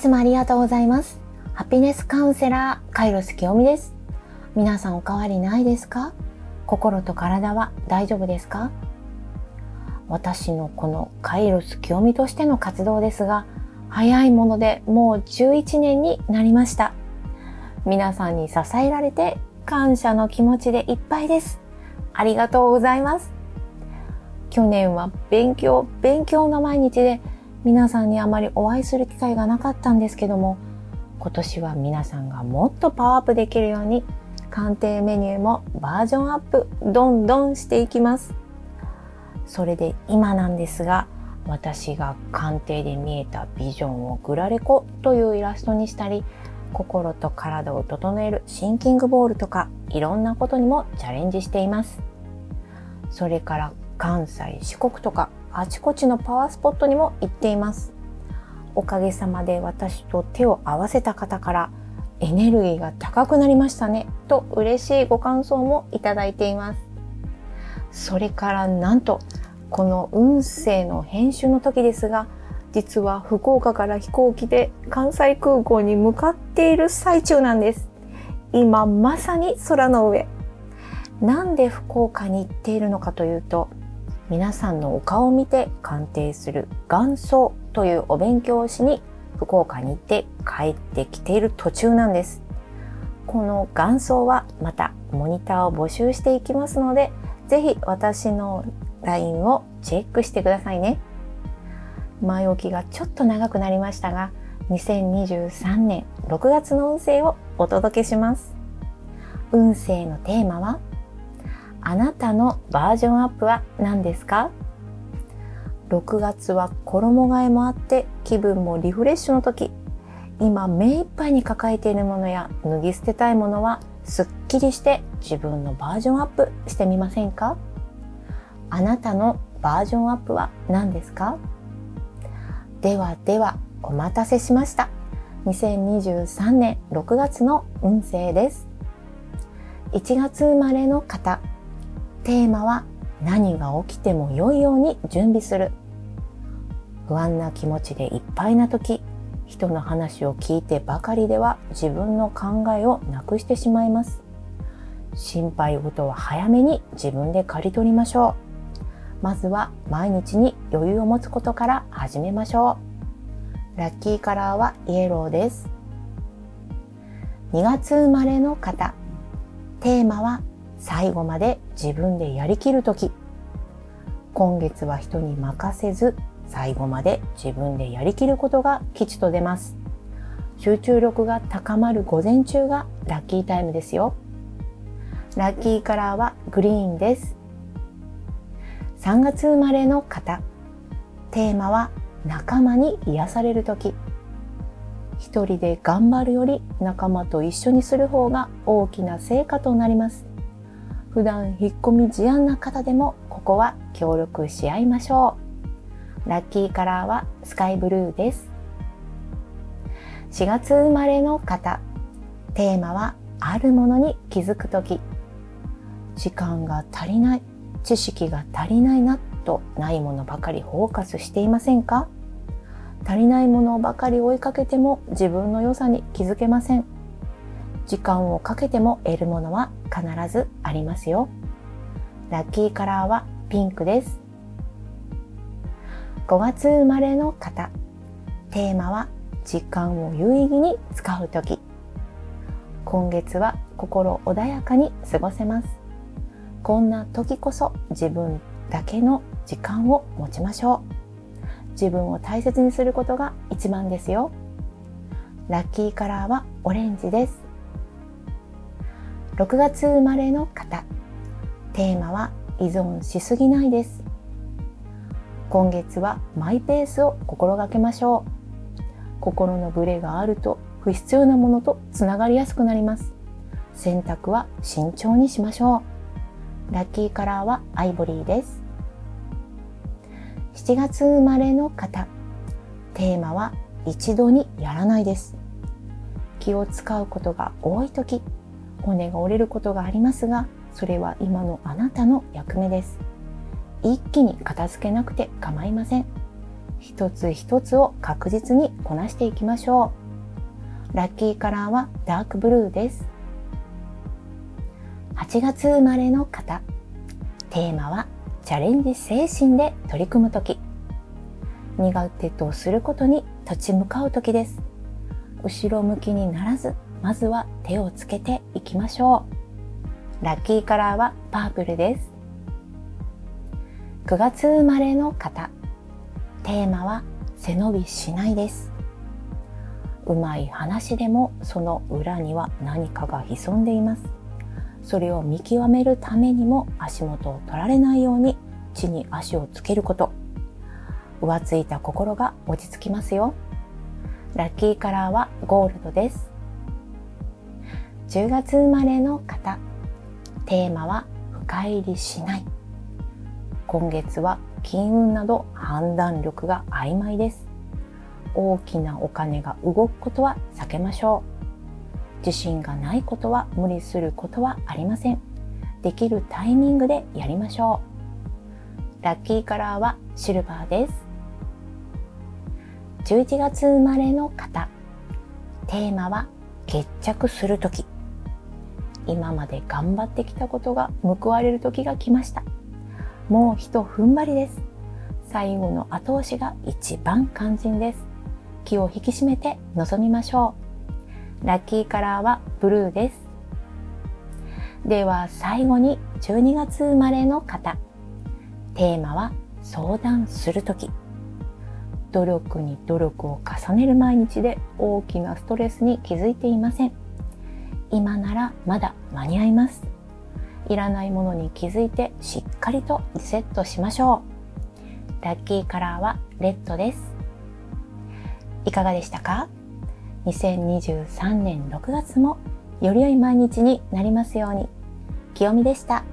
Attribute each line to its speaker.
Speaker 1: つもありがとうございます。ハピネスカウンセラー、カイロス清美です。皆さんお変わりないですか？心と体は大丈夫ですか？私のこのカイロス清美としての活動ですが、早いものでもう11年になりました。皆さんに支えられて感謝の気持ちでいっぱいです。ありがとうございます。去年は勉強、勉強の毎日で皆さんにあまりお会いする機会がなかったんですけども、今年は皆さんがもっとパワーアップできるように、鑑定メニューもバージョンアップ、どんどんしていきます。それで今なんですが、私が鑑定で見えたビジョンをグラレコというイラストにしたり、心と体を整えるシンキングボールとかいろんなことにもチャレンジしています。それから関西、四国とかあちこちのパワースポットにも行っています。おかげさまで私と手を合わせた方からエネルギーが高くなりましたねと嬉しいご感想もいただいています。それからなんとこの運勢の編集の時ですが実は福岡から飛行機で関西空港に向かっている最中なんです。今まさに空の上。なんで福岡に行っているのかというと皆さんのお顔を見て鑑定する元祖というお勉強をしに福岡に行って帰ってきている途中なんです。この元祖はまたモニターを募集していきますので、ぜひ私の LINE をチェックしてくださいね。前置きがちょっと長くなりましたが、2023年6月の運勢をお届けします。運勢のテーマはあなたのバージョンアップは何ですか ?6 月は衣替えもあって気分もリフレッシュの時。今目いっぱいに抱えているものや脱ぎ捨てたいものはすっきりして自分のバージョンアップしてみませんか？あなたのバージョンアップは何ですか？ではではお待たせしました。2023年6月の運勢です。1月生まれの方、テーマは何が起きても良いように準備する。不安な気持ちでいっぱいな時、人の話を聞いてばかりでは自分の考えをなくしてしまいます。心配事は早めに自分で刈り取りましょう。まずは毎日に余裕を持つことから始めましょう。ラッキーカラーはイエローです。2月生まれの方。テーマは最後まで自分でやりきるとき、今月は人に任せず、最後まで自分でやりきることが吉と出ます。集中力が高まる午前中がラッキータイムですよ。ラッキーカラーはグリーンです。3月生まれの方。テーマは仲間に癒されるとき。一人で頑張るより仲間と一緒にする方が大きな成果となります。普段引っ込み思案な方でもここは協力し合いましょう。ラッキーカラーはスカイブルーです。4月生まれの方、テーマはあるものに気づくとき。時間が足りない、知識が足りないなとないものばかりフォーカスしていませんか？足りないものばかり追いかけても自分の良さに気づけません。時間をかけても得るものは必ずありますよ。ラッキーカラーはピンクです。5月生まれの方。テーマは時間を有意義に使うとき。今月は心穏やかに過ごせます。こんな時こそ自分だけの時間を持ちましょう。自分を大切にすることが一番ですよ。ラッキーカラーはオレンジです。6月生まれの方。テーマは依存しすぎないです。今月はマイペースを心がけましょう。心のブレがあると不必要なものとつながりやすくなります。選択は慎重にしましょう。ラッキーカラーはアイボリーです。7月生まれの方。テーマは一度にやらないです。気を使うことが多い時。骨が折れることがありますが、それは今のあなたの役目です。一気に片付けなくて構いません。一つ一つを確実にこなしていきましょう。ラッキーカラーはダークブルーです。8月生まれの方。テーマはチャレンジ精神で取り組む時。苦手とすることに立ち向かう時です。後ろ向きにならず、まずは手をつけていきましょう。ラッキーカラーはパープルです。9月生まれの方。テーマは背伸びしないです。うまい話でもその裏には何かが潜んでいます。それを見極めるためにも足元を取られないように地に足をつけること。浮ついた心が落ち着きますよ。ラッキーカラーはゴールドです。10月生まれの方。テーマは深入りしない。今月は金運など判断力が曖昧です。大きなお金が動くことは避けましょう。自信がないことは無理することはありません。できるタイミングでやりましょう。ラッキーカラーはシルバーです。11月生まれの方。テーマは決着するとき。今まで頑張ってきたことが報われる時が来ました。もうひと踏ん張りです。最後の後押しが一番肝心です。気を引き締めて臨みましょう。ラッキーカラーはブルーです。では最後に12月生まれの方。テーマは相談するとき。努力に努力を重ねる毎日で大きなストレスに気づいていません。今ならまだ間に合います。いらないものに気づいてしっかりとリセットしましょう。ラッキーカラーはレッドです。いかがでしたか ?2023 年6月もより良い毎日になりますように。清美でした。